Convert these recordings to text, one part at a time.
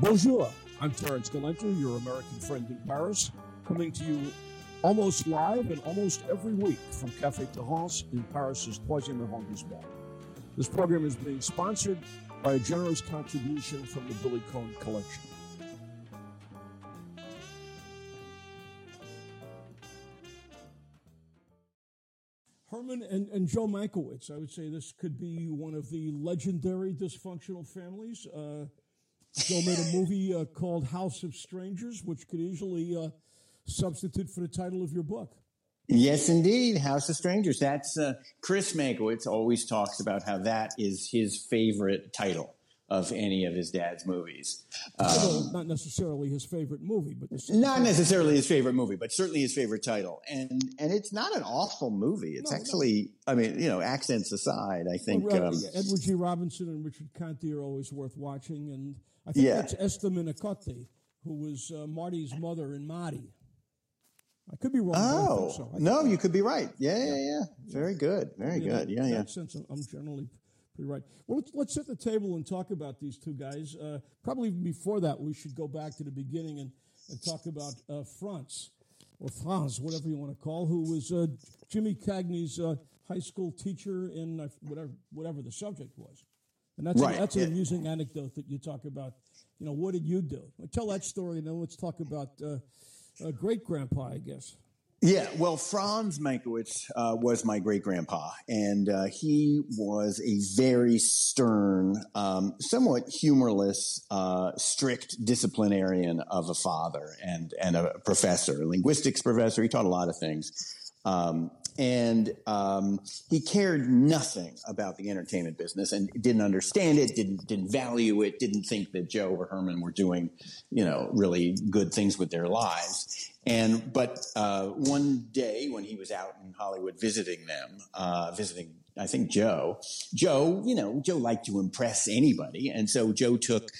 Bonjour, I'm Terrance Gelenter, your American friend in Paris, coming to you almost live and almost every week from Café Terrance in Paris's Troisième arrondissement. This program is being sponsored by a generous contribution from the Billy Cohn Collection. Herman and, and Joe Mankiewicz, I would say this could be one of the legendary dysfunctional families. Uh, Joe made a movie uh, called House of Strangers, which could easily uh, substitute for the title of your book. Yes, indeed. House of Strangers. That's uh, Chris Mankiewicz always talks about how that is his favorite title of any of his dad's movies. Um, not necessarily his favorite movie, but not necessarily his favorite movie, but certainly his favorite title. And and it's not an awful movie. It's no, actually, no. I mean, you know, accents aside, I think well, um, Edward G. Robinson and Richard Conte are always worth watching, and I think yeah. that's Esther Minciotti, who was uh, Marty's mother in Marty. I could be wrong. Oh so. no, you could be right. Yeah, yeah, yeah. yeah. Very good. Very good. Yeah, yeah. In that sense, I'm generally pretty right. Well, let's, let's sit the table and talk about these two guys. Uh, probably even before that, we should go back to the beginning and, and talk about uh, Franz or Franz, whatever you want to call, who was uh, Jimmy Cagney's uh, high school teacher in uh, whatever whatever the subject was. And that's right. a, that's an amusing anecdote that you talk about. You know, what did you do? Well, tell that story, and then let's talk about uh, great grandpa, I guess. Yeah, well, Franz Mankiewicz uh, was my great grandpa, and uh, he was a very stern, um, somewhat humorless, uh, strict disciplinarian of a father and and a professor, a linguistics professor. He taught a lot of things. Um, and um, he cared nothing about the entertainment business and didn't understand it, didn't didn't value it, didn't think that Joe or Herman were doing, you know, really good things with their lives. And but uh, one day when he was out in Hollywood visiting them, uh, visiting I think Joe, Joe, you know, Joe liked to impress anybody, and so Joe took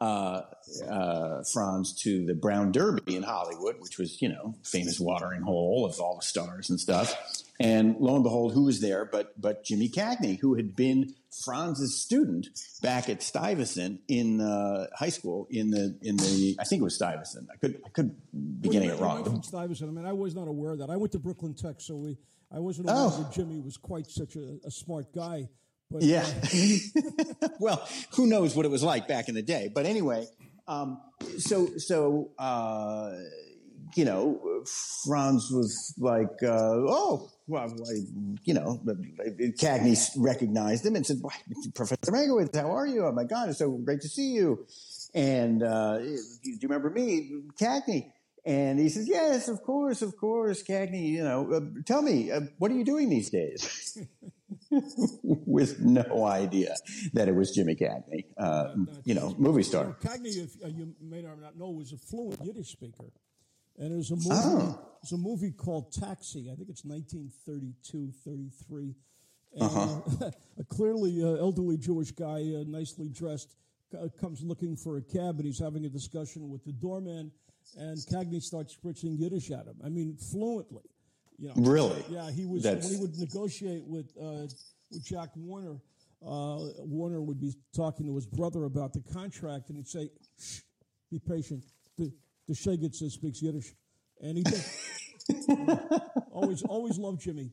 uh, uh, Franz to the Brown Derby in Hollywood, which was, you know, famous watering hole of all the stars and stuff. And lo and behold, who was there but but Jimmy Cagney, who had been Franz's student back at Stuyvesant in uh, high school in the in the I think it was Stuyvesant. I could I could be getting it wrong. From Stuyvesant. I mean, I was not aware of that. I went to Brooklyn Tech, so we I wasn't aware oh. that Jimmy was quite such a, a smart guy. But, yeah. Uh, well, who knows what it was like back in the day? But anyway, um, so so uh, you know, Franz was like, uh, "Oh, well, I, you know, Cagney recognized him and said, Professor Mankiewicz, how are you? Oh my God, it's so great to see you. And, uh, do you remember me, Cagney? And he says, yes, of course, of course, Cagney, you know, uh, tell me, uh, what are you doing these days? With no idea that it was Jimmy Cagney, uh, you know, movie star. Cagney, if uh, you may or may not know, was a fluent Yiddish speaker. And there's a movie, oh. there's a movie called Taxi. I think it's 1932, 33. And uh-huh. a clearly uh, elderly Jewish guy, uh, nicely dressed, uh, comes looking for a cab, and he's having a discussion with the doorman, and Cagney starts spritzing Yiddish at him. I mean, fluently. You know, really? Yeah, he was That's... when he would negotiate with uh, with Jack Warner. Uh, Warner would be talking to his brother about the contract, and he'd say, "Shh, be patient. The the Shegitz speaks Yiddish, and he did. always, always loved Jimmy.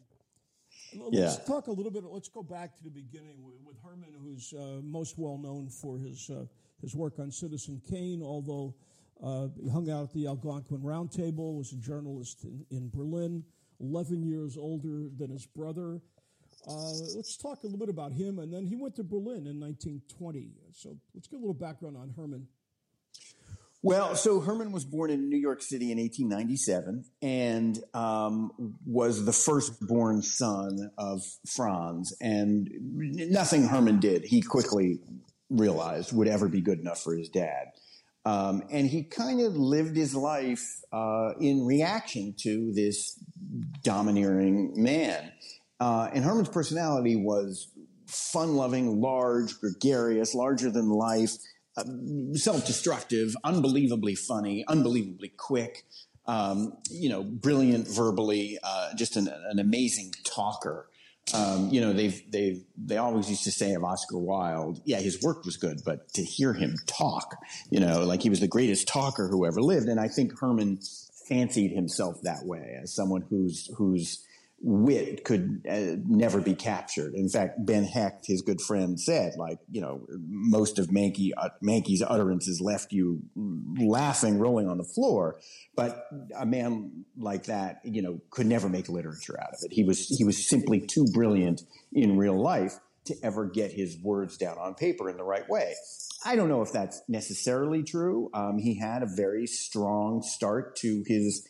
Let's yeah. talk a little bit. Let's go back to the beginning with, with Herman, who's uh, most well known for his uh, his work on Citizen Kane. Although uh, he hung out at the Algonquin Roundtable, was a journalist in, in Berlin. Eleven years older than his brother. Uh, let's talk a little bit about him, and then he went to Berlin in 1920. So let's get a little background on Herman. Well, so Herman was born in New York City in 1897 and um, was the firstborn son of Franz. And nothing Herman did, he quickly realized would ever be good enough for his dad. Um, and he kind of lived his life uh, in reaction to this domineering man. Uh, and Herman's personality was fun loving, large, gregarious, larger than life um, self-destructive, unbelievably funny, unbelievably quick, um, you know, brilliant verbally, uh, just an, an, amazing talker. Um, you know, they've they've they always used to say of Oscar Wilde, yeah, his work was good, but to hear him talk, you know, like he was the greatest talker who ever lived. And I think Herman fancied himself that way as someone whose, who's wit could uh, never be captured. In fact, Ben Hecht, his good friend, said, like, you know, most of Mankey, uh, Mankey's utterances left you laughing, rolling on the floor. But a man like that, you know, could never make literature out of it. He was he was simply too brilliant in real life to ever get his words down on paper in the right way. I don't know if that's necessarily true. Um, he had a very strong start to his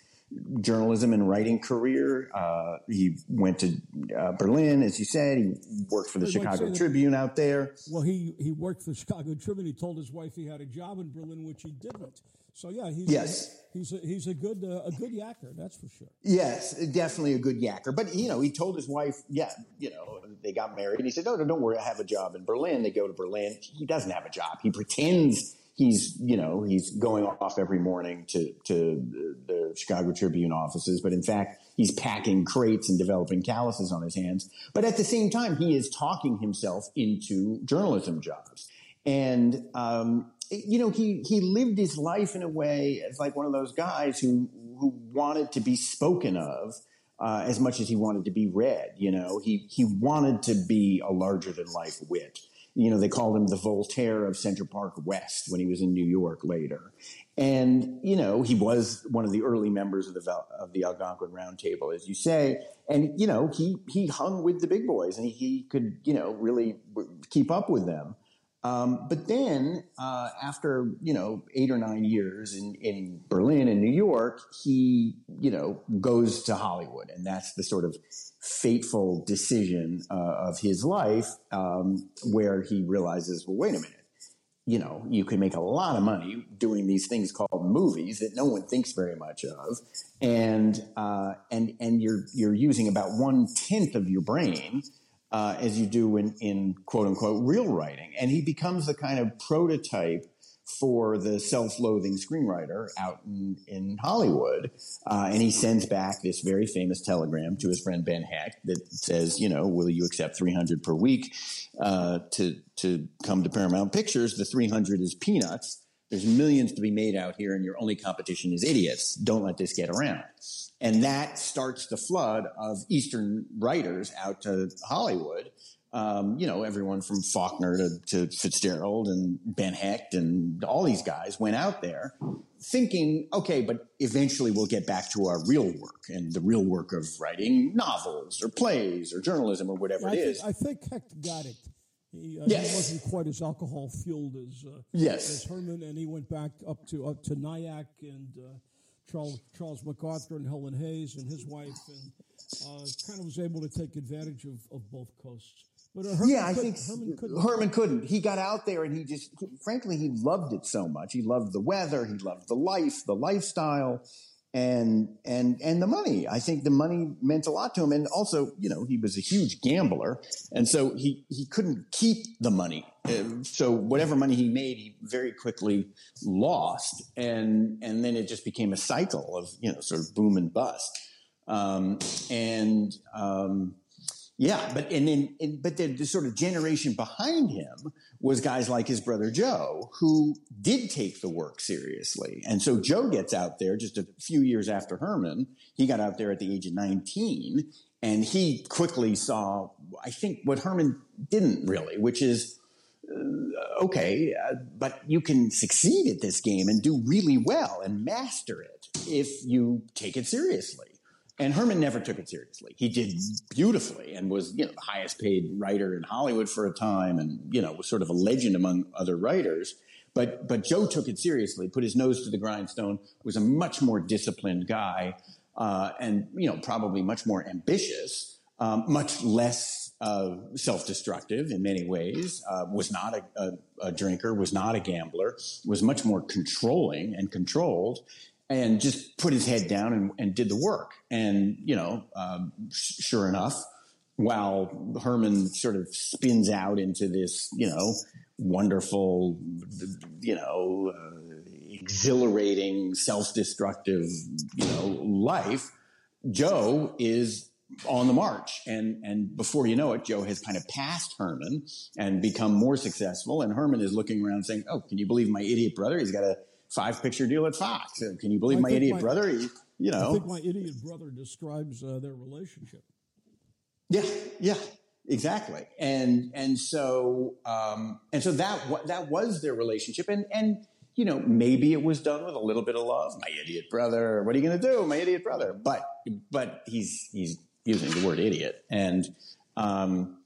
journalism and writing career. Uh, he went to uh, Berlin, as you said. He worked for the Chicago Tribune out there. Well, he, he worked for the Chicago Tribune. He told his wife he had a job in Berlin, which he didn't. So yeah, he's yes. A, he's a, he's a good uh, a good yacker, that's for sure. Yes, definitely a good yacker. But you know, he told his wife, yeah, you know, they got married, and he said, "No, no, don't worry, I have a job in Berlin." They go to Berlin. He doesn't have a job. He pretends he's you know he's going off every morning to to the Chicago Tribune offices, but in fact he's packing crates and developing calluses on his hands. But at the same time, he is talking himself into journalism jobs, and um, you know he he lived his life in a way as like one of those guys who who wanted to be spoken of. Uh, as much as he wanted to be read, you know, he he wanted to be a larger than life wit you know, they called him the Voltaire of Central Park West when he was in New York later. And, you know, he was one of the early members of the, of the Algonquin Round Table, as you say. And, you know, he, he hung with the big boys and he, he could, you know, really keep up with them. Um, but then, uh, after you know eight or nine years in, in Berlin and New York, he you know goes to Hollywood, and that's the sort of fateful decision uh, of his life, um, where he realizes, well, wait a minute, you know, you can make a lot of money doing these things called movies that no one thinks very much of, and uh, and and you're you're using about one tenth of your brain uh, as you do in, in quote unquote real writing. And he becomes the kind of prototype for the self-loathing screenwriter out in, in Hollywood. Uh, and he sends back this very famous telegram to his friend Ben Hecht that says, you know, will you accept 300 per week uh, to, to come to Paramount Pictures? The 300 is peanuts. There's millions to be made out here and your only competition is idiots. Don't let this get around. And that starts the flood of Eastern writers out to Hollywood. Um, you know, everyone from Faulkner to, to, Fitzgerald and Ben Hecht and all these guys went out there thinking, okay, but eventually we'll get back to our real work and the real work of writing novels or plays or journalism or whatever yeah, it I is. I think Hecht got it. He, uh, yes. he wasn't quite as alcohol fueled as, uh, yes. as Herman, and he went back up to up to Nyack and uh, Charles, Charles MacArthur and Helen Hayes and his wife, and uh, kind of was able to take advantage of, of both coasts. But uh, Herman yeah, I think Herman couldn't. Herman couldn't. He got out there and he just, frankly, he loved it so much. He loved the weather. He loved the life, the lifestyle, and and and the money. I think the money meant a lot to him. And also, you know, he was a huge gambler, and so he he couldn't keep the money. Uh, so whatever money he made, he very quickly lost, and and then it just became a cycle of you know sort of boom and bust. Um, and um, yeah, but and then and, but the, the sort of generation behind him was guys like his brother Joe who did take the work seriously. And so Joe gets out there just a few years after Herman. He got out there at the age of 19 and he quickly saw I think what Herman didn't really, which is uh, okay, uh, but you can succeed at this game and do really well and master it if you take it seriously. And Herman never took it seriously. He did beautifully and was, you know, the highest paid writer in Hollywood for a time and, you know, was sort of a legend among other writers. But, but Joe took it seriously, put his nose to the grindstone, was a much more disciplined guy, uh, and, you know, probably much more ambitious, um, much less uh, self-destructive in many ways, uh, was not a, a, a, drinker, was not a gambler, was much more controlling and controlled, and just put his head down and, and did the work. And, you know, um, sure enough, while Herman sort of spins out into this, you know, wonderful, you know, uh, exhilarating, self-destructive, you know, life, Joe is on the march. And, and before you know it, Joe has kind of passed Herman and become more successful. And Herman is looking around saying, Oh, can you believe my idiot brother? He's got a five picture deal at Fox. Can you believe I my idiot my, brother? He, you know, I think my idiot brother describes uh, their relationship. Yeah, yeah, exactly. And, and so, um, and so that, that was their relationship. And, and, you know, maybe it was done with a little bit of love. My idiot brother. What are you going to do? My idiot brother. But, but he's, he's using the word idiot. And, um,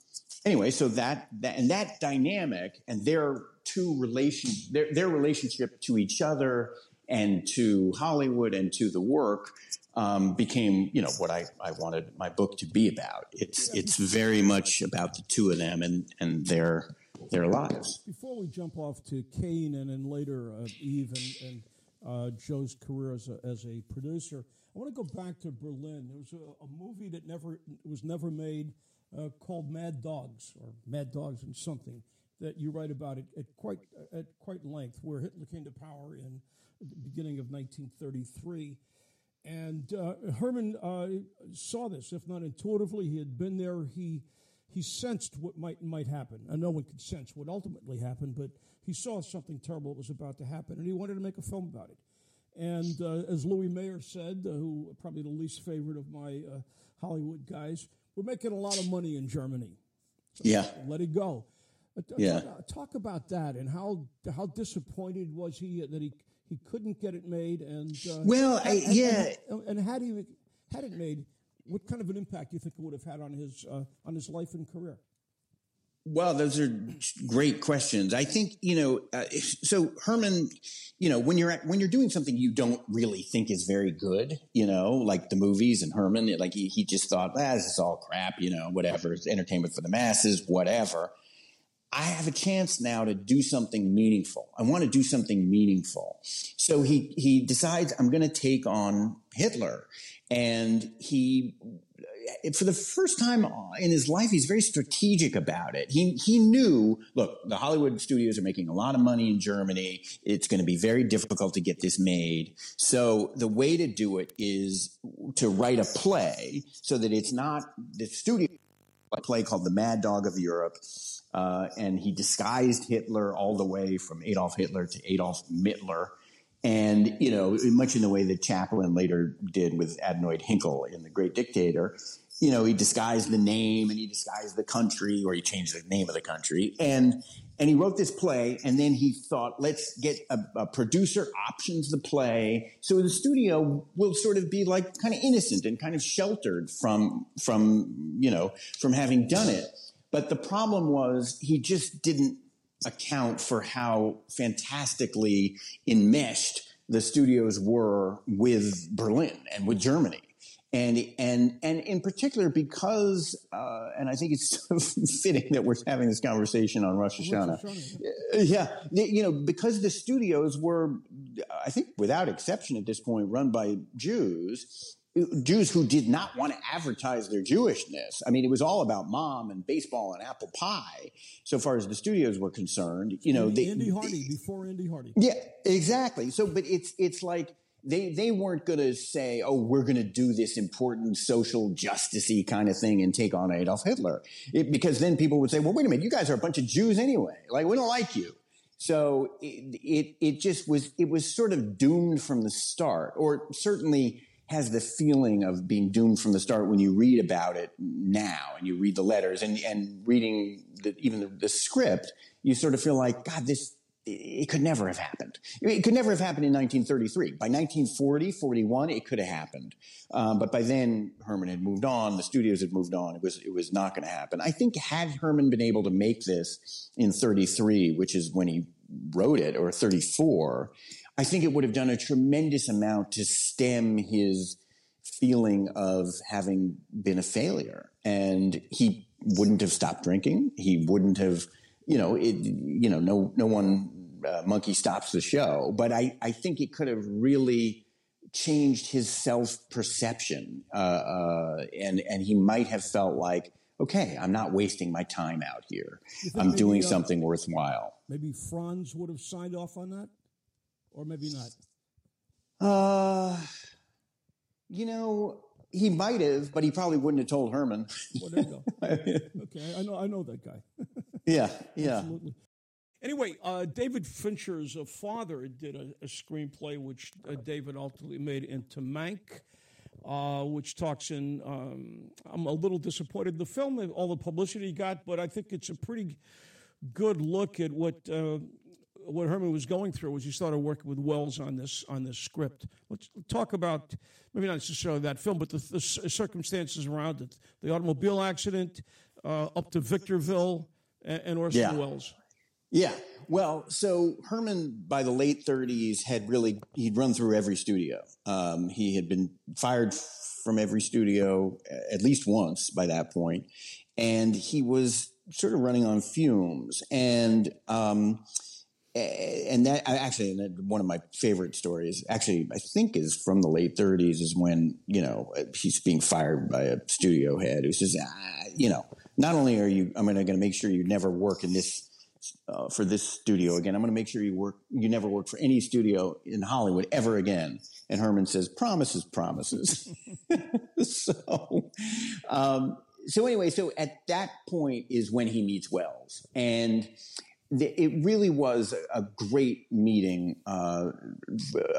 anyway, so that, that, and that dynamic and their relation, their, their relationship to each other and to Hollywood and to the work, um, became, you know, what I, I wanted my book to be about. It's, it's very much about the two of them and, and their, their lives. Before we jump off to Kane and then later uh, Eve and, and uh, Joe's career as a, as a producer, I want to go back to Berlin. There was a, a movie that never was never made uh, called Mad Dogs or Mad Dogs and something that you write about it at quite at quite length, where Hitler came to power in the beginning of 1933. And uh, Herman uh, saw this, if not intuitively, he had been there. He he sensed what might might happen. And no one could sense what ultimately happened, but he saw something terrible was about to happen, and he wanted to make a film about it. And uh, as Louis Mayer said, uh, who probably the least favorite of my uh, Hollywood guys, we're making a lot of money in Germany. So yeah, let it go. Yeah, talk, talk, about that and how how disappointed was he that he he couldn't get it made and uh, well, I, and, yeah, and, and had he had it made, what kind of an impact do you think it would have had on his uh, on his life and career? Well, those are great questions. I think you know. Uh, so Herman, you know, when you're at, when you're doing something you don't really think is very good, you know, like the movies and Herman, like he, he just thought, ah, this is all crap, you know, whatever, it's entertainment for the masses, whatever. I have a chance now to do something meaningful. I want to do something meaningful. So he he decides I'm going to take on Hitler, and he for the first time in his life, he's very strategic about it. He he knew, look, the Hollywood studios are making a lot of money in Germany. It's going to be very difficult to get this made. So the way to do it is to write a play so that it's not the studio a play called The Mad Dog of Europe. Uh, and he disguised Hitler all the way from Adolf Hitler to Adolf Mittler. And, you know, much in the way that Chaplin later did with Adenoid Hynkel in The Great Dictator, you know, he disguised the name and he disguised the country or he changed the name of the country. And, and he wrote this play and then he thought, let's get a, a producer options the play. So the studio will sort of be like kind of innocent and kind of sheltered from, from, you know, from having done it. But the problem was he just didn't account for how fantastically enmeshed the studios were with Berlin and with Germany. And, and, and in particular, because, uh, and I think it's fitting that we're having this conversation on Rosh Hashanah. Yeah. You know, because the studios were, I think without exception at this point, run by Jews Jews who did not want to advertise their Jewishness. I mean, it was all about mom and baseball and apple pie, so far as the studios were concerned. You know, they, Indy Hardy they, before Andy Hardy. Yeah, exactly. So, but it's it's like they they weren't going to say, "Oh, we're going to do this important social justicey kind of thing and take on Adolf Hitler," it, because then people would say, "Well, wait a minute, you guys are a bunch of Jews anyway. Like, we don't like you." So it it, it just was it was sort of doomed from the start, or certainly has the feeling of being doomed from the start when you read about it now and you read the letters and, and reading the, even the, the script, you sort of feel like, God, this, it could never have happened. It could never have happened in 1933. By 1940, 41, it could have happened. Um, but by then, Herman had moved on. The studios had moved on. It was it was not going to happen. I think had Herman been able to make this in 33, which is when he wrote it, or 34, I think it would have done a tremendous amount to stem his feeling of having been a failure. And he wouldn't have stopped drinking. He wouldn't have, you know, it, you know, no, no one uh, monkey stops the show. But I, I think it could have really changed his self perception, uh, uh, and and he might have felt like, okay, I'm not wasting my time out here. I'm doing uh, something worthwhile. Maybe Franz would have signed off on that or maybe not? Uh, you know, He might have, but he probably wouldn't have told Herman. Well, there you go. okay, I know, I know that guy. yeah, yeah. Absolutely. Anyway, uh, David Fincher's uh, father did a, a screenplay which uh, David ultimately made into Mank, uh, which talks in. Um, I'm a little disappointed in the film, all the publicity he got, but I think it's a pretty good look at what uh, what Herman was going through was he started working with Welles on this on this script. Let's talk about maybe not necessarily that film, but the, the circumstances around it, the automobile accident, uh, up to Victorville, and, and Orson Yeah. Welles. Yeah. Well, so Herman, by the late 30s, had really, he'd run through every studio. Um, he had been fired from every studio at least once by that point, and he was sort of running on fumes. And, um, and that actually, one of my favorite stories, actually, I think is from the late 30s, is when you know he's being fired by a studio head who says, ah, you know, not only are you, I'm going to make sure you never work in this uh, for this studio again. I'm going to make sure you work, you never work for any studio in Hollywood ever again. And Herman says, promises, promises. so, um, so anyway, so at that point is when he meets Welles, and it really was a, great meeting uh,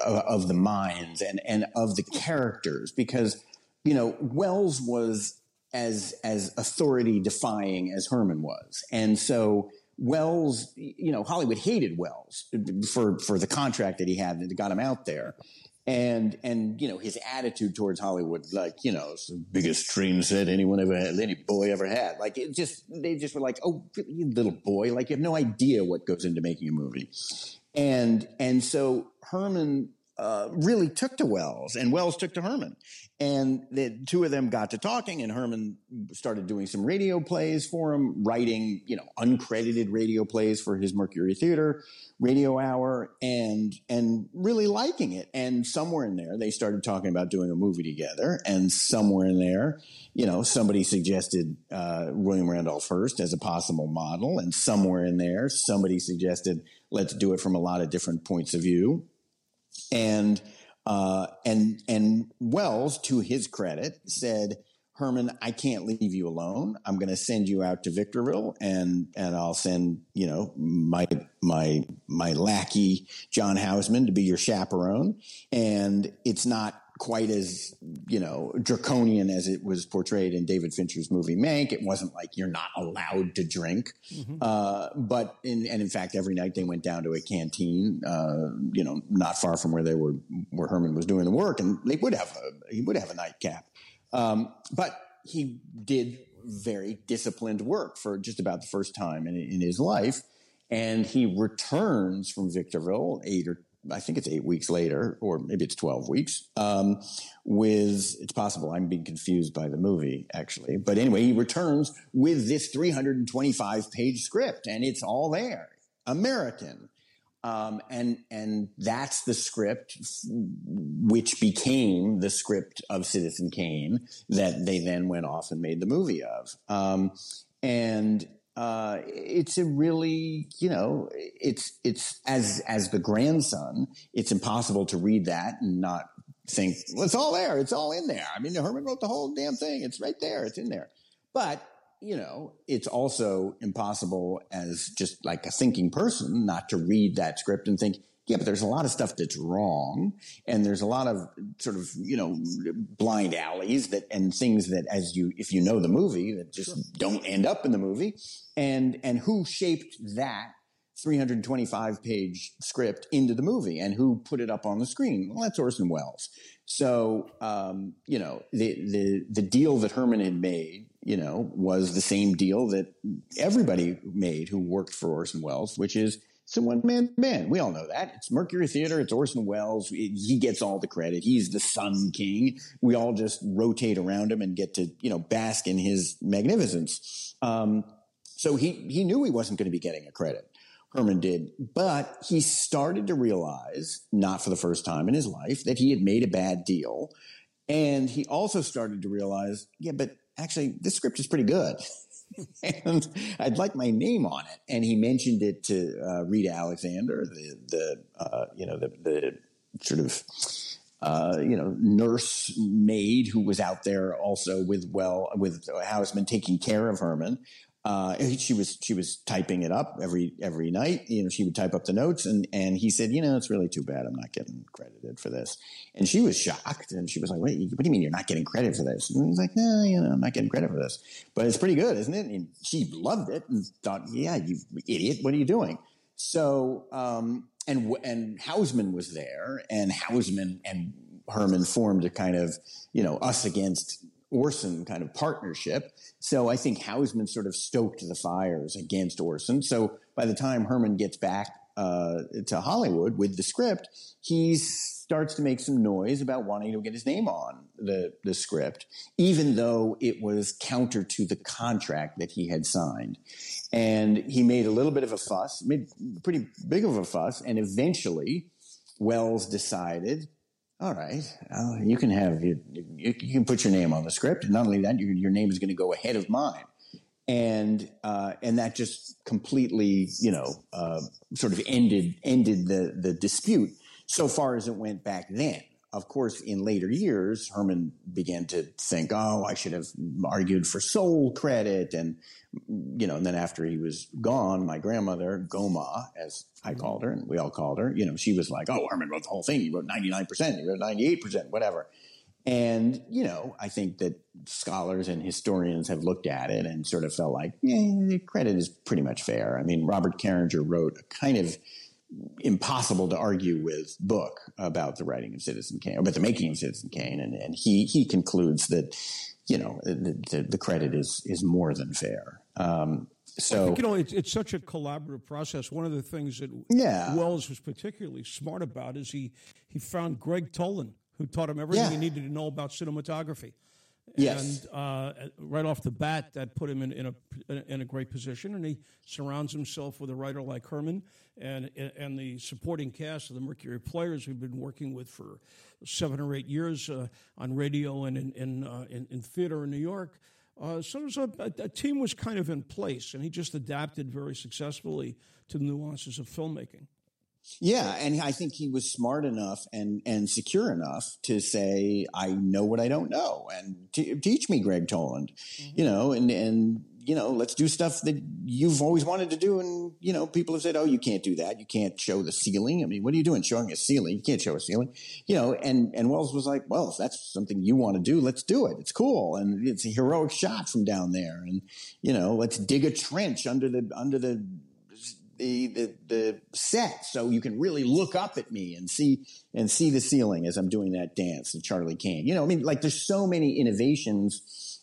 of the minds and and of the characters because you know Welles was as as authority defying as Herman was, and so Welles, you know, Hollywood hated Welles for for the contract that he had that got him out there. And and you know his attitude towards Hollywood, like you know, it's the biggest dream set anyone ever had, any boy ever had. Like it just, they just were like, oh, you little boy, like you have no idea what goes into making a movie. And and so Herman uh, really took to Welles, and Welles took to Herman, and the two of them got to talking, and Herman started doing some radio plays for him, writing you know uncredited radio plays for his Mercury Theater radio hour, and and really liking it. And somewhere in there, they started talking about doing a movie together, and somewhere in there, you know, somebody suggested uh, William Randolph Hearst as a possible model, and somewhere in there, somebody suggested let's do it from a lot of different points of view and uh, and and Welles, to his credit, said, "Herman, I can't leave you alone. I'm going to send you out to Victorville, and and I'll send you know my my my lackey John Houseman to be your chaperone. And it's not." Quite as you know draconian as it was portrayed in David Fincher's movie Mank. It wasn't like you're not allowed to drink, uh, but in, and in fact, every night they went down to a canteen, uh, you know, not far from where they were, where Herman was doing the work, and they would have a, he would have a nightcap. Um, but he did very disciplined work for just about the first time in, in his life, and he returns from Victorville eight or I think it's eight weeks later, or maybe it's 12 weeks, um, with, it's possible I'm being confused by the movie, actually. But anyway, he returns with this 325 page script, and it's all there American. Um, and and that's the script which became the script of Citizen Kane that they then went off and made the movie of. Um, and uh, it's a really you know it's it's as as the grandson, it's impossible to read that and not think well, it's all there, it's all in there. I mean, Herman wrote the whole damn thing. It's right there, it's in there. But you know, it's also impossible as just like a thinking person not to read that script and think, yeah, but there's a lot of stuff that's wrong, and there's a lot of sort of you know blind alleys that and things that as you if you know the movie that just don't end up in the movie, and and who shaped that 325 page script into the movie and who put it up on the screen? Well, that's Orson Welles. So, um, you know, the, the, the deal that Herman had made, you know, was the same deal that everybody made who worked for Orson Welles, which is it's a one man band. We all know that. It's Mercury Theater. It's Orson Welles. He gets all the credit. He's the Sun King. We all just rotate around him and get to, you know, bask in his magnificence. Um, so he, he knew he wasn't going to be getting a credit. Herman did, but he started to realize, not for the first time in his life, that he had made a bad deal. And he also started to realize, yeah, but actually, this script is pretty good. and I'd like my name on it. And he mentioned it to uh, Rita Alexander, the, the uh, you know, the, the sort of uh, you know, nurse maid who was out there also with well with Houseman taking care of Herman. Uh, she was she was typing it up every every night. You know, she would type up the notes, and and he said, you know, it's really too bad I'm not getting credited for this. And she was shocked, and she was like, wait, what do you mean you're not getting credit for this? And he's like, no, you know, I'm not getting credit for this, but it's pretty good, isn't it? And she loved it and thought, yeah, you idiot, what are you doing? So, um, and and Houseman was there, and Houseman and Herman formed a kind of you know us against Orson kind of partnership. So I think Houseman sort of stoked the fires against Orson. So by the time Herman gets back uh, to Hollywood with the script, he starts to make some noise about wanting to get his name on the, the script, even though it was counter to the contract that he had signed. And he made a little bit of a fuss, made pretty big of a fuss, and eventually Welles decided, all right, uh, you can have you, you, can put your name on the script, and not only that, your, your name is going to go ahead of mine and uh, and that just completely, you know, uh, sort of ended ended the the dispute so far as it went back then. Of course, in later years, Herman began to think, oh, I should have argued for sole credit. And, you know, and then after he was gone, my grandmother, Goma, as I mm-hmm. called her, and we all called her, you know, she was like, oh, Herman wrote the whole thing. He wrote 99%, he wrote 98%, whatever. And, you know, I think that scholars and historians have looked at it and sort of felt like, yeah, the credit is pretty much fair. I mean, Robert Carringer wrote a kind of impossible to argue with book about the writing of Citizen Kane, about the making of Citizen Kane, and, and he he concludes that you know the, the, the credit is is more than fair. Um, so you know it's, it's such a collaborative process. One of the things that yeah. Welles was particularly smart about is he he found Gregg Toland, who taught him everything yeah. he needed to know about cinematography. Yes. And uh, right off the bat, that put him in, in, a, in a great position. And he surrounds himself with a writer like Herman and, and the supporting cast of the Mercury Players we've been working with for seven or eight years uh, on radio and in, in, uh, in, in, theater in New York. Uh, so a, a, a team was kind of in place, and he just adapted very successfully to the nuances of filmmaking. Yeah, and I think he was smart enough and and secure enough to say, "I know what I don't know, and t- teach me, Gregg Toland." Mm-hmm. You know, and and you know, let's do stuff that you've always wanted to do. And you know, people have said, "Oh, you can't do that. You can't show the ceiling." I mean, what are you doing showing a ceiling? You can't show a ceiling. You know, and and Welles was like, "Well, if that's something you want to do, let's do it. It's cool, and it's a heroic shot from down there, and you know, let's dig a trench under the under the." The, the, the set so you can really look up at me and see and see the ceiling as I'm doing that dance of Charlie Kane. You know, I mean, like there's so many innovations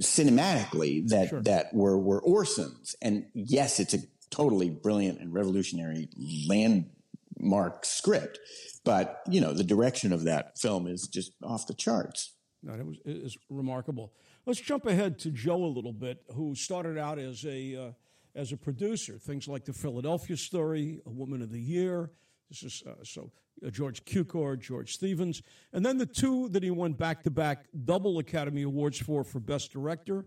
cinematically that sure. that were were Orson's, and yes, it's a totally brilliant and revolutionary landmark script, but you know the direction of that film is just off the charts. No, it was it is remarkable. Let's jump ahead to Joe a little bit, who started out as a uh, as a producer. Things like the Philadelphia Story, A Woman of the Year. This is uh, so uh, George Cukor, George Stevens, and then the two that he won back to back double Academy Awards for for Best Director,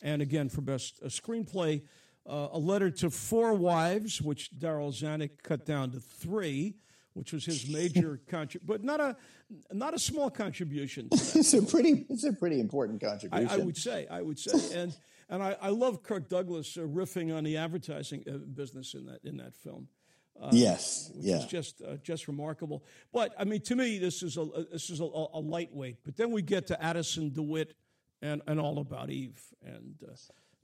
and again for Best uh, Screenplay. Uh, a letter to four wives, which Darryl Zanuck cut down to three, which was his major contribution, but not a not a small contribution. it's a pretty it's a pretty important contribution. I, I would say. I would say, and and I, I love Kirk Douglas uh, riffing on the advertising uh, business in that in that film. Uh, yes, which yeah. is just uh, just remarkable. But I mean, to me, this is a this is a, a, lightweight. But then we get to Addison DeWitt and and All About Eve, and uh,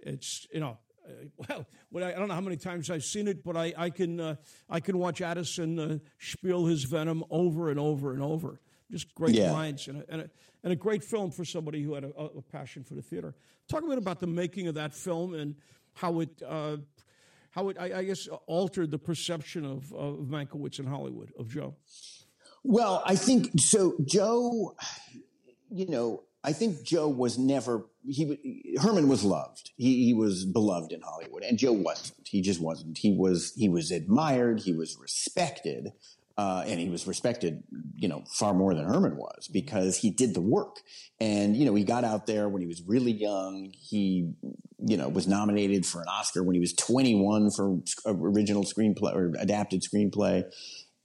it's you know. Uh, well, I, I, don't know how many times I've seen it, but I, I can I can watch Addison spiel his venom over and over and over. Just great yeah. lines and a, and, a, and a great film for somebody who had a, a, passion for the theater. Talk a bit about the making of that film and how it, uh, how it, I, I, guess, altered the perception of, of Mankiewicz in Hollywood, of Joe. Well, I think so. Joe, you know, I think Joe was never he. Herman was loved. He, he was beloved in Hollywood, and Joe wasn't. He just wasn't. He was he was admired. He was respected. Uh, and he was respected, you know, far more than Herman was because he did the work. And, you know, he got out there when he was really young. He, you know, was nominated for an Oscar when he was 21 for original screenplay or adapted screenplay.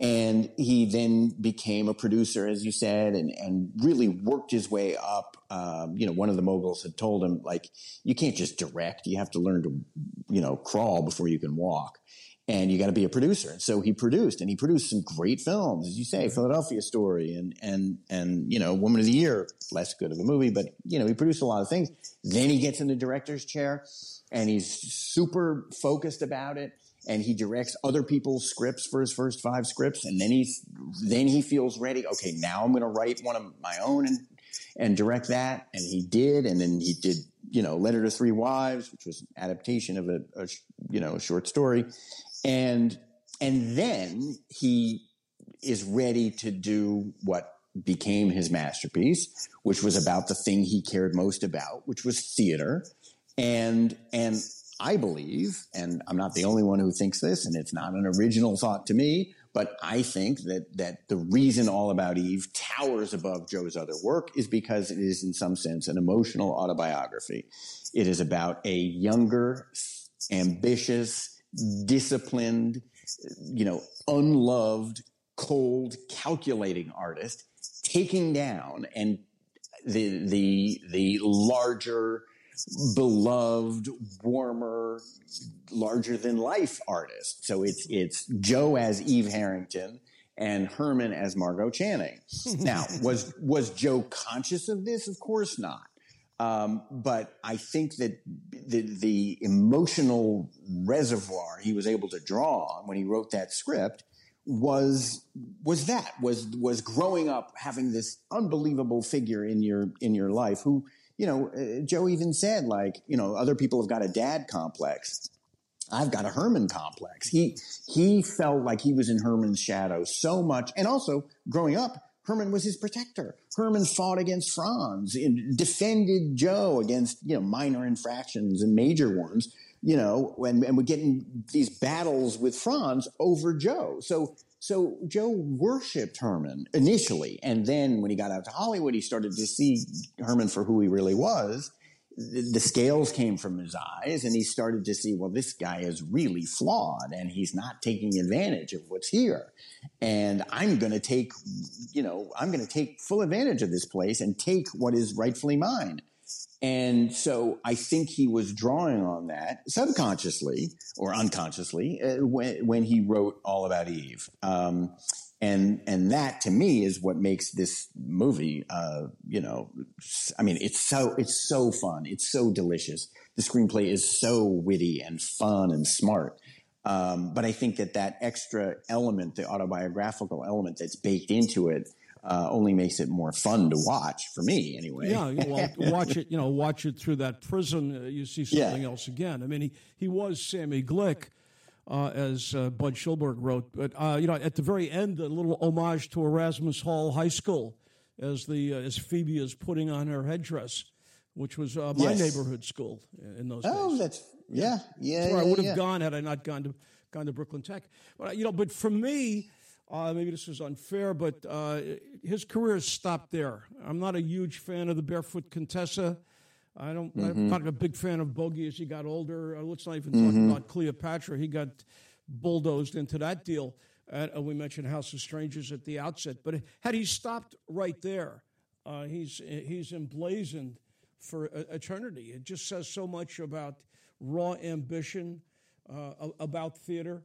And he then became a producer, as you said, and, and really worked his way up. Um, you know, one of the moguls had told him, like, you can't just direct. You have to learn to, you know, crawl before you can walk. And you got to be a producer. And so he produced, and he produced some great films, as you say, Philadelphia Story, and and and you know, Woman of the Year, less good of a movie, but you know, he produced a lot of things. Then he gets in the director's chair, and he's super focused about it and he directs other people's scripts for his first five scripts and then he's then he feels ready okay now i'm going to write one of my own and and direct that and he did and then he did you know letter to three wives which was an adaptation of a, a you know a short story and and then he is ready to do what became his masterpiece which was about the thing he cared most about which was theater and and I believe, and I'm not the only one who thinks this, and it's not an original thought to me, but I think that that the reason All About Eve towers above Joe's other work is because it is, in some sense, an emotional autobiography. It is about a younger, ambitious, disciplined, you know, unloved, cold, calculating artist taking down and the the the larger beloved, warmer, larger than life artist. So it's it's Joe as Eve Harrington and Herman as Margot Channing. now, was was Joe conscious of this? Of course not. Um, but I think that the, the emotional reservoir he was able to draw on when he wrote that script was was that was was growing up having this unbelievable figure in your in your life who you know, uh, Joe even said like, you know, other people have got a dad complex. I've got a Herman complex. He he felt like he was in Herman's shadow so much, and also growing up, Herman was his protector. Herman fought against Franz and defended Joe against you know minor infractions and major ones. You know, and, and would get in these battles with Franz over Joe. So so Joe worshipped Herman initially, and then when he got out to Hollywood, he started to see Herman for who he really was. The, scales came from his eyes, and he started to see, well, this guy is really flawed, and he's not taking advantage of what's here. And I'm going to take, you know, I'm going to take full advantage of this place and take what is rightfully mine. And so I think he was drawing on that subconsciously or unconsciously uh, when, when he wrote All About Eve. Um, and and that to me is what makes this movie uh, you know i mean it's so it's so fun it's so delicious the screenplay is so witty and fun and smart um, but i think that that extra element the autobiographical element that's baked into it uh, only makes it more fun to watch for me anyway. Yeah, well, watch it. You know, watch it through that prism. Uh, you see something yeah. else again. I mean, he he was Sammy Glick. Uh, as uh, Budd Schulberg wrote, but uh, you know, at the very end, a little homage to Erasmus Hall High School, as the uh, as Phoebe is putting on her headdress, which was my yes. neighborhood school in those oh, days. Oh, that's yeah, yeah. That's where yeah, I would have yeah. gone had I not gone to gone to Brooklyn Tech. But you know, but for me, uh, maybe this is unfair, but uh, his career has stopped there. I'm not a huge fan of the Barefoot Contessa. I don't. Mm-hmm. I'm not a big fan of Bogie as he got older. Uh, let's not even mm-hmm. talk about Cleopatra. He got bulldozed into that deal. Uh, we mentioned House of Strangers at the outset, but had he stopped right there, uh, he's he's emblazoned for eternity. It just says so much about raw ambition, uh, about theater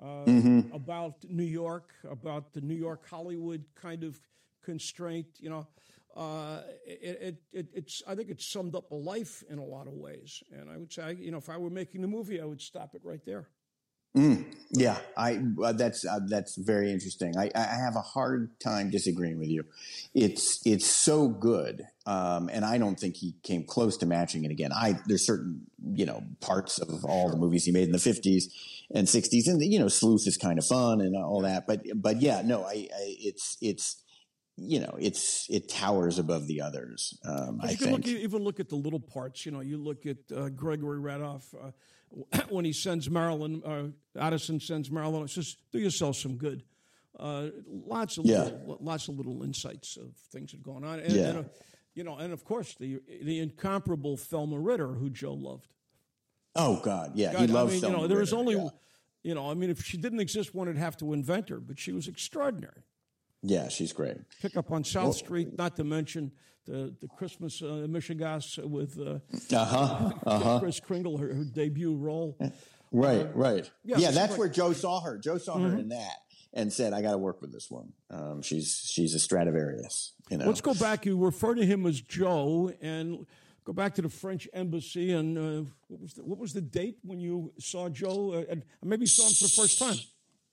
uh, mm-hmm. about New York, about the New York Hollywood kind of constraint. You know, uh, it, it, it, it's I think it summed up a life in a lot of ways. And I would say, you know, if I were making the movie, I would stop it right there. Mm, yeah, I uh, that's uh, that's very interesting. I, I have a hard time disagreeing with you. It's it's so good, um, and I don't think he came close to matching it again. I there's certain you know parts of all the movies he made in the '50s and '60s, and you know Sleuth is kind of fun and all that. But but yeah, no, I, I it's it's you know, it's it towers above the others. Um, I you think. Look, even look at the little parts. You know, you look at uh, Gregory Randolph uh, when he sends Marilyn. Uh, Addison sends Marilyn. It Says, "Do yourself some good." Uh, lots of yeah. little, lots of little insights of things that are going on. And, yeah. And, uh, you know, and of course the the incomparable Thelma Ritter, who Joe loved. Oh God, yeah, God, he loves. I mean, Thelma you know, there Ritter, was only yeah You know, I mean, if she didn't exist, one would have to invent her, but she was extraordinary. Yeah, she's great. Pick up on South well, Street, not to mention the the Christmas uh, Michigas with uh, uh-huh, uh-huh. Kris Kringle, her, her debut role. Right, uh, right. Yeah, yeah that's where Joe saw her. Joe saw mm-hmm. her in that and said, "I got to work with this one. Um, she's she's a Stradivarius." You know. Let's go back. You refer to him as Joe, and go back to the French embassy. And uh, what was the, what was the date when you saw Joe? Uh, and maybe saw him for the first time.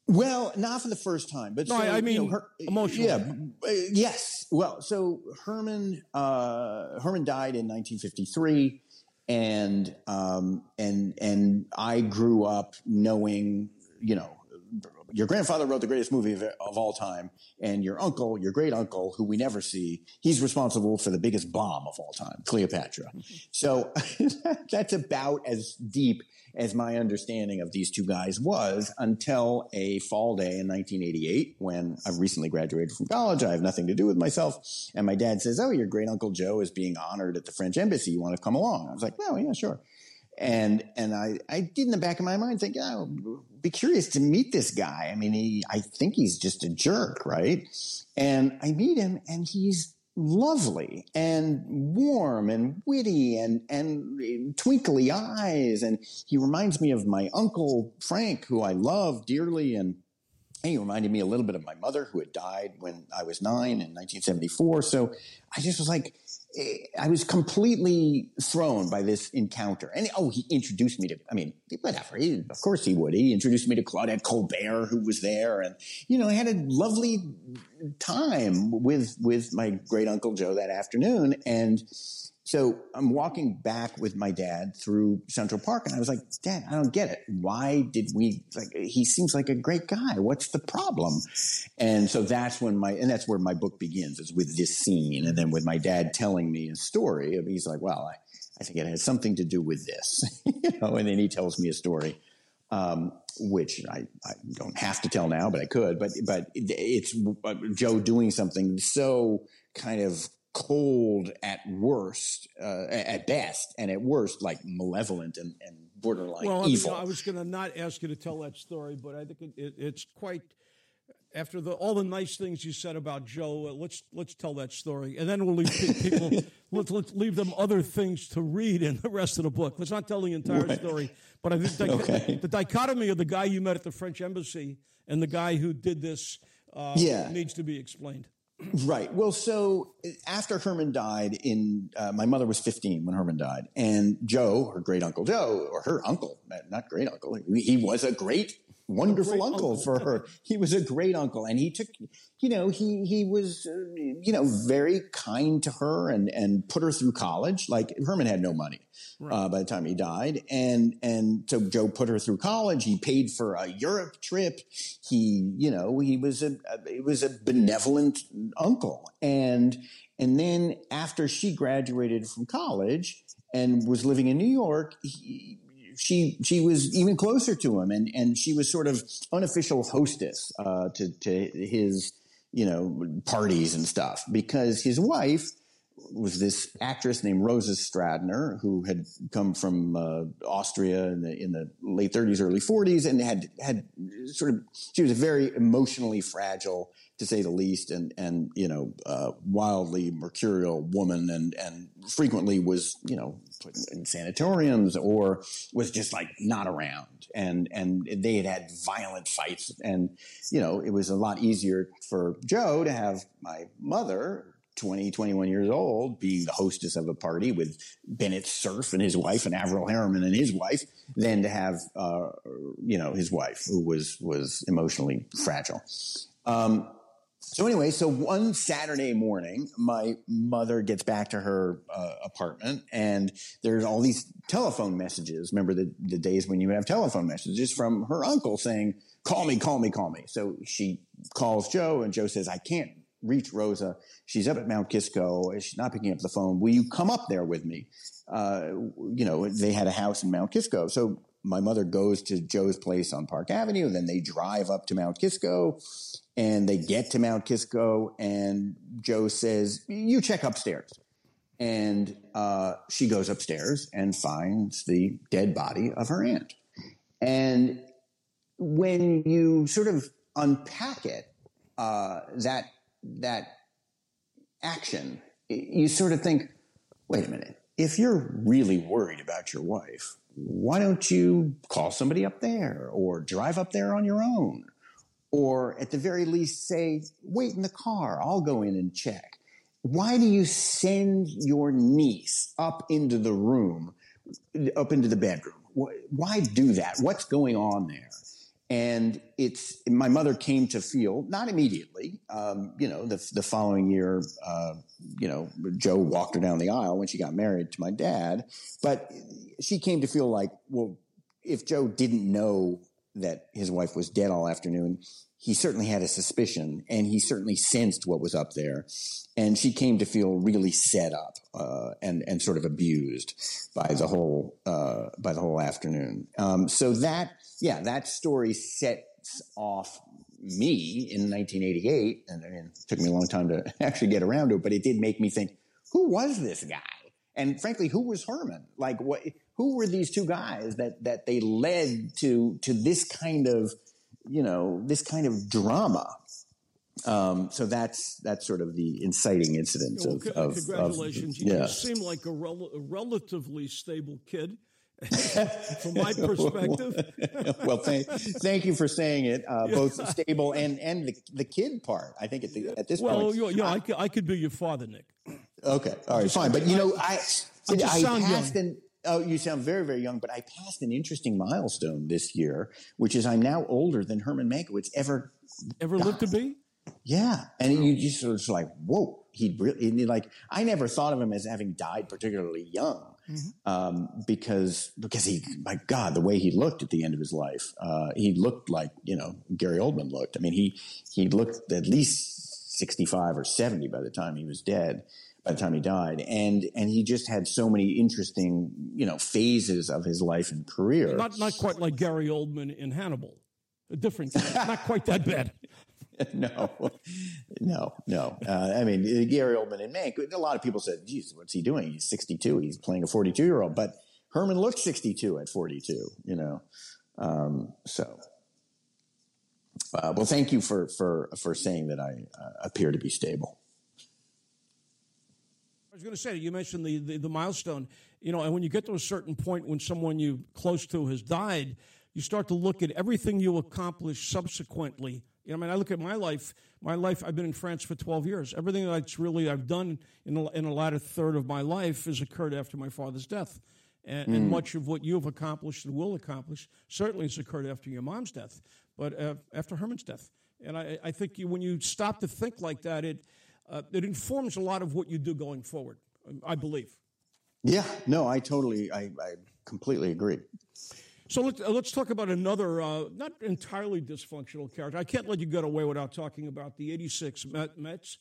Well, not for the first time, but no, so, I mean you know, her, emotionally. Yeah, uh, yes. Well, so Herman uh, Herman died in 1953, and um, and and I grew up knowing, you know, your grandfather wrote the greatest movie of, of, all time, and your uncle, your great uncle, who we never see, he's responsible for the biggest bomb of all time, Cleopatra. so that's about as deep as my understanding of these two guys was until a fall day in 1988 when I've recently graduated from college. I have nothing to do with myself. And my dad says, Oh, your great uncle Joe is being honored at the French embassy. You want to come along? I was like, Oh, yeah, sure. And, and I, I did in the back of my mind think, oh, be curious to meet this guy. I mean, he, I think he's just a jerk, right? And I meet him and he's lovely and warm and witty and, and twinkly eyes. And he reminds me of my uncle Frank, who I love dearly. And he reminded me a little bit of my mother, who had died when I was nine in 1974. So I just was like, I was completely thrown by this encounter. And oh, he introduced me to, I mean, whatever. He, of course he would. He introduced me to Claudette Colbert, who was there. And, you know, I had a lovely time with, with my great uncle Joe that afternoon. And, so I'm walking back with my dad through Central Park and I was like, Dad, I don't get it. Why did we like he seems like a great guy. What's the problem? And so that's when my and that's where my book begins is with this scene and then with my dad telling me a story of he's like, Well, I, I think it has something to do with this. you know, and then he tells me a story. Um, which I, I, don't have to tell now, but I could. But but it's uh, Joe doing something so kind of cold at worst, uh, at best, and at worst, like malevolent and, and borderline well, evil. I, mean, I was going to not ask you to tell that story, but I think it, it, it's quite. After the, all the nice things you said about Joe, uh, let's let's tell that story, and then we'll leave people. let's, let's leave them other things to read in the rest of the book. Let's not tell the entire right. story, but I think the, okay. the, dichotomy of the guy you met at the French embassy and the guy who did this uh, yeah. needs to be explained. Right. Well, so after Herman died, in uh, my mother was 15 when Herman died, and Joe, her great uncle Joe, or her uncle, not great uncle, he was a great wonderful uncle, uncle, for her. He was a great uncle, and he took, you know, he he was, uh, you know, very kind to her and and put her through college. Like Herman had no money right. uh, by the time he died, and and so Joe put her through college. He paid for a Europe trip. He, you know, he was a, it was a benevolent uncle, and and then after she graduated from college and was living in New York, he, she she was even closer to him, and and she was sort of unofficial hostess uh, to to his you know parties and stuff because his wife was this actress named Rosa Stradner who had come from uh, Austria in the in the late 30s, early 40s, and had had sort of she was a very emotionally fragile to say the least, and and you know uh, wildly mercurial woman, and and frequently was you know put in sanatoriums or was just like not around, and and they had had violent fights, and you know it was a lot easier for Joe to have my mother 20, 21 years old, being the hostess of a party with Bennett Cerf and his wife and Averell Harriman and his wife, than to have, uh, you know, his wife who was, was emotionally fragile. Um, so anyway, so one Saturday morning, my mother gets back to her uh, apartment, and there's all these telephone messages. Remember the, the days when you would have telephone messages from her uncle saying, "Call me, call me, call me." So she calls Joe, and Joe says, "I can't reach Rosa. She's up at Mount Kisco. She's not picking up the phone. Will you come up there with me? Uh, you know, they had a house in Mount Kisco. So my mother goes to Joe's place on Park Avenue. Then they drive up to Mount Kisco and they get to Mount Kisco. And Joe says, You check upstairs. And uh, she goes upstairs and finds the dead body of her aunt. And when you sort of unpack it, uh, that that action, you sort of think, wait a minute. If you're really worried about your wife, why don't you call somebody up there or drive up there on your own? Or at the very least say, wait in the car, I'll go in and check. Why do you send your niece up into the room, up into the bedroom? Why do that? What's going on there? And it's my mother came to feel not immediately. Um, you know, the the following year, uh, you know, Joe walked her down the aisle when she got married to my dad. But she came to feel like, well, if Joe didn't know that his wife was dead all afternoon, he certainly had a suspicion, and he certainly sensed what was up there. And she came to feel really set up uh, and and sort of abused by the whole uh, by the whole afternoon. Um, so that yeah, that story sets off me in 1988, and I mean, it took me a long time to actually get around to it, but it did make me think, who was this guy? And frankly, who was Herman? Like, what? Who were these two guys that that they led to to this kind of, you know, this kind of drama? Um, so that's that's sort of the inciting incident well, of, of, congratulations. Of, you yeah. seem like a, rel- a relatively stable kid. From my perspective, well, thank, thank you for saying it. Uh, both stable and and the, the kid part. I think at, the, at this well, point. you know, I, could, I could be your father, Nick. Okay, all right, fine. But you know, I I I sound passed young. an oh, you sound very very young. But I passed an interesting milestone this year, which is I'm now older than Herman Mankiewicz ever. Ever lived to be? Yeah, and you just sort of like, whoa, he really and like I never thought of him as having died particularly young. Um, because because he my God the way he looked at the end of his life uh, he looked like you know Gary Oldman looked I mean he he looked at least sixty five or seventy by the time he was dead by the time he died and and he just had so many interesting you know phases of his life and career Not not quite like Gary Oldman in Hannibal. A different, not quite that bad. no, no, no. Uh, I mean, Gary Oldman and Mank. A lot of people said, "Geez, what's he doing? He's 62. He's playing a 42 year old." But Herman looked 62 at 42. You know, um, so. Uh, well, thank you for for for saying that I uh, appear to be stable. I was going to say, you mentioned the, the, the milestone, you know, and when you get to a certain point when someone you close to has died, you start to look at everything you accomplished subsequently. You know, I mean, I look at my life. My life, I've been in France for 12 years. Everything that's really I've done in the, in the latter third of my life has occurred after my father's death. And, and much of what you've accomplished and will accomplish certainly has occurred after your mom's death, but uh, after Herman's death. And I, I think you, when you stop to think like that, it, uh, it informs a lot of what you do going forward, I believe. Yeah, no, I totally, I, I completely agree. So let's, uh, let's talk about another, uh, not entirely dysfunctional character. I can't let you get away without talking about the 86 Met, Mets.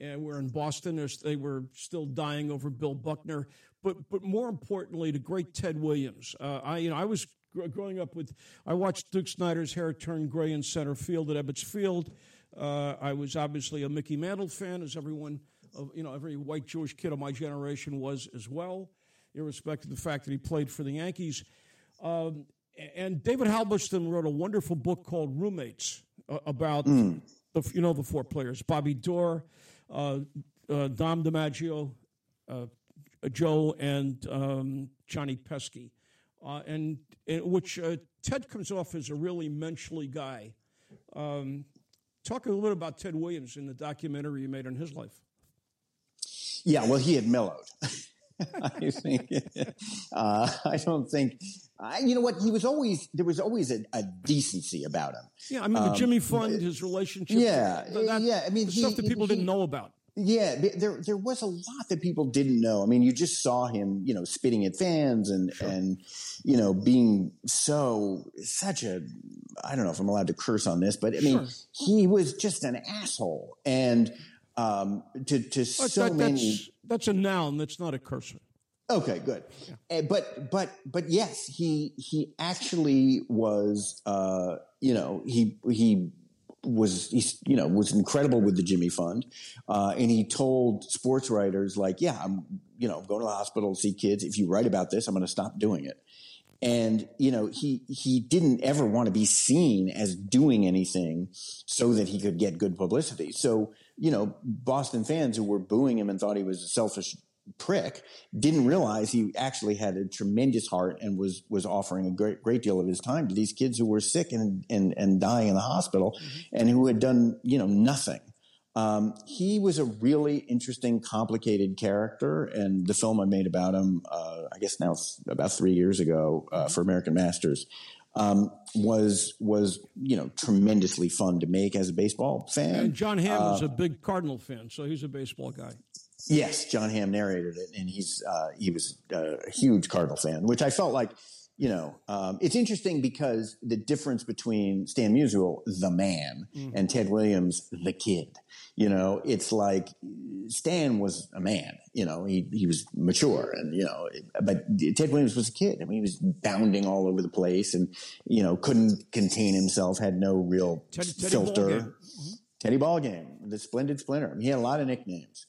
And we're in Boston. They were still dying over Bill Buckner. But, but more importantly, the great Ted Williams. Uh, I, you know, I was growing up with, I watched Duke Snider's hair turn gray in center field at Ebbets Field. Uh, I was obviously a Mickey Mantle fan, as everyone, of, you know, every white Jewish kid of my generation was as well, irrespective of the fact that he played for the Yankees. Um, and David Halberstam wrote a wonderful book called Roommates uh, about the you know the four players: Bobby Doerr, uh, uh, Dom DiMaggio, uh, Joe, and um, Johnny Pesky, uh, and which uh, Ted comes off as a really menschly guy. Um, talk a little bit about Ted Williams in the documentary you made on his life. Yeah, well, he had mellowed. I think. Uh, I don't think. I, you know what? He was always there was always a, a decency about him. Yeah, I mean the Jimmy Fund, his relationship. Um, yeah, that- yeah, I mean, the he- stuff that people he- didn't know about. Yeah, there there was a lot that people didn't know. I mean, you just saw him, you know, spitting at fans and and you know being so such a I don't know if I'm allowed to curse on this, but I mean, Sure. he was just an asshole, and um, to to But so that- many. that's, that's a noun. That's not a cursor. Okay, good. Uh, but but but yes, he he actually was. Uh, you know, he he was he's you know was incredible with the Jimmy Fund, uh, and he told sports writers like, yeah, I'm you know going to the hospital to see kids. If you write about this, I'm going to stop doing it. And, you know, he, he didn't ever want to be seen as doing anything so that he could get good publicity. So, you know, Boston fans who were booing him and thought he was a selfish prick didn't realize he actually had a tremendous heart and was was offering a great great deal of his time to these kids who were sick and and, and dying in the hospital mm-hmm. and who had done you know nothing um, he was a really interesting, complicated character, and the film I made about him, uh, I guess now about three years ago uh, for American Masters, um, was was you know tremendously fun to make as a baseball fan. And Jon Hamm uh, was a big Cardinal fan, so he's a baseball guy. Yes, Jon Hamm narrated it, and he's uh, he was a huge Cardinal fan, which I felt like you know, um, it's interesting because the difference between Stan Musial, the man, mm-hmm. and Ted Williams, the kid. You know, it's like Stan was a man. You know, he he was mature, and you know, but Ted Williams was a kid. I mean, he was bounding all over the place, and you know, couldn't contain himself. Had no real Teddy, Teddy filter. Ball mm-hmm. Teddy Ballgame, the Splendid Splinter. He had a lot of nicknames.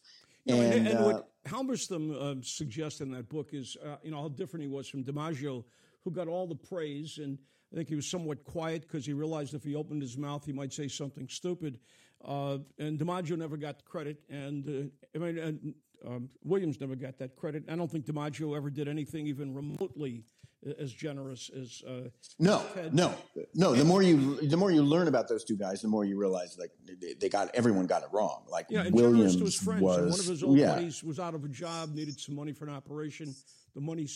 And, and, and uh, what Halberstam uh, suggests in that book is, uh, you know, how different he was from DiMaggio who got all the praise. And I think he was somewhat quiet because he realized if he opened his mouth, he might say something stupid. Uh, and DiMaggio never got credit, and uh, I mean, and, um, Williams never got that credit. I don't think DiMaggio ever did anything even remotely as generous as uh, no, Ted. no, no. The more you the more you learn about those two guys, the more you realize like they, they got everyone got it wrong. Like yeah, Williams his friends. was and one of his old yeah. buddies was out of a job, needed some money for an operation. The money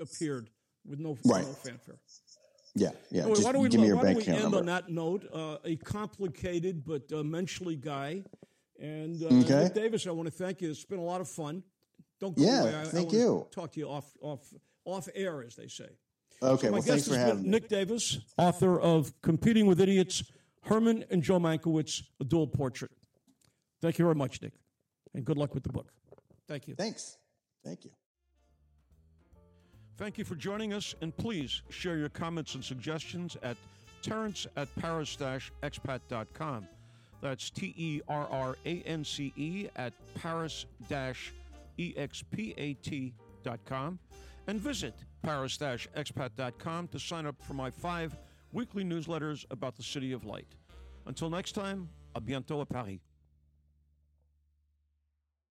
appeared with no, right. no fanfare. Yeah, yeah. Anyway, why don't we, why don't we end number. on that note? Uh, a complicated but uh, mentally guy. And uh, okay. Davis, I want to thank you. It's been a lot of fun. Don't go yeah, away. I, thank I you. Talk to you off off off air, as they say. Okay, so well, thanks for having me. Nick Davis, author of Competing with Idiots, Herman and Joe Mankiewicz, A Dual Portrait. Thank you very much, Nick, and good luck with the book. Thank you. Thanks. Thank you. Thank you for joining us, and please share your comments and suggestions at terrance at paris-expat.com. That's T-E-R-R-A-N-C-E at paris-expat.com. And visit paris-expat.com to sign up for my five weekly newsletters about the City of Light. Until next time, à bientôt à Paris.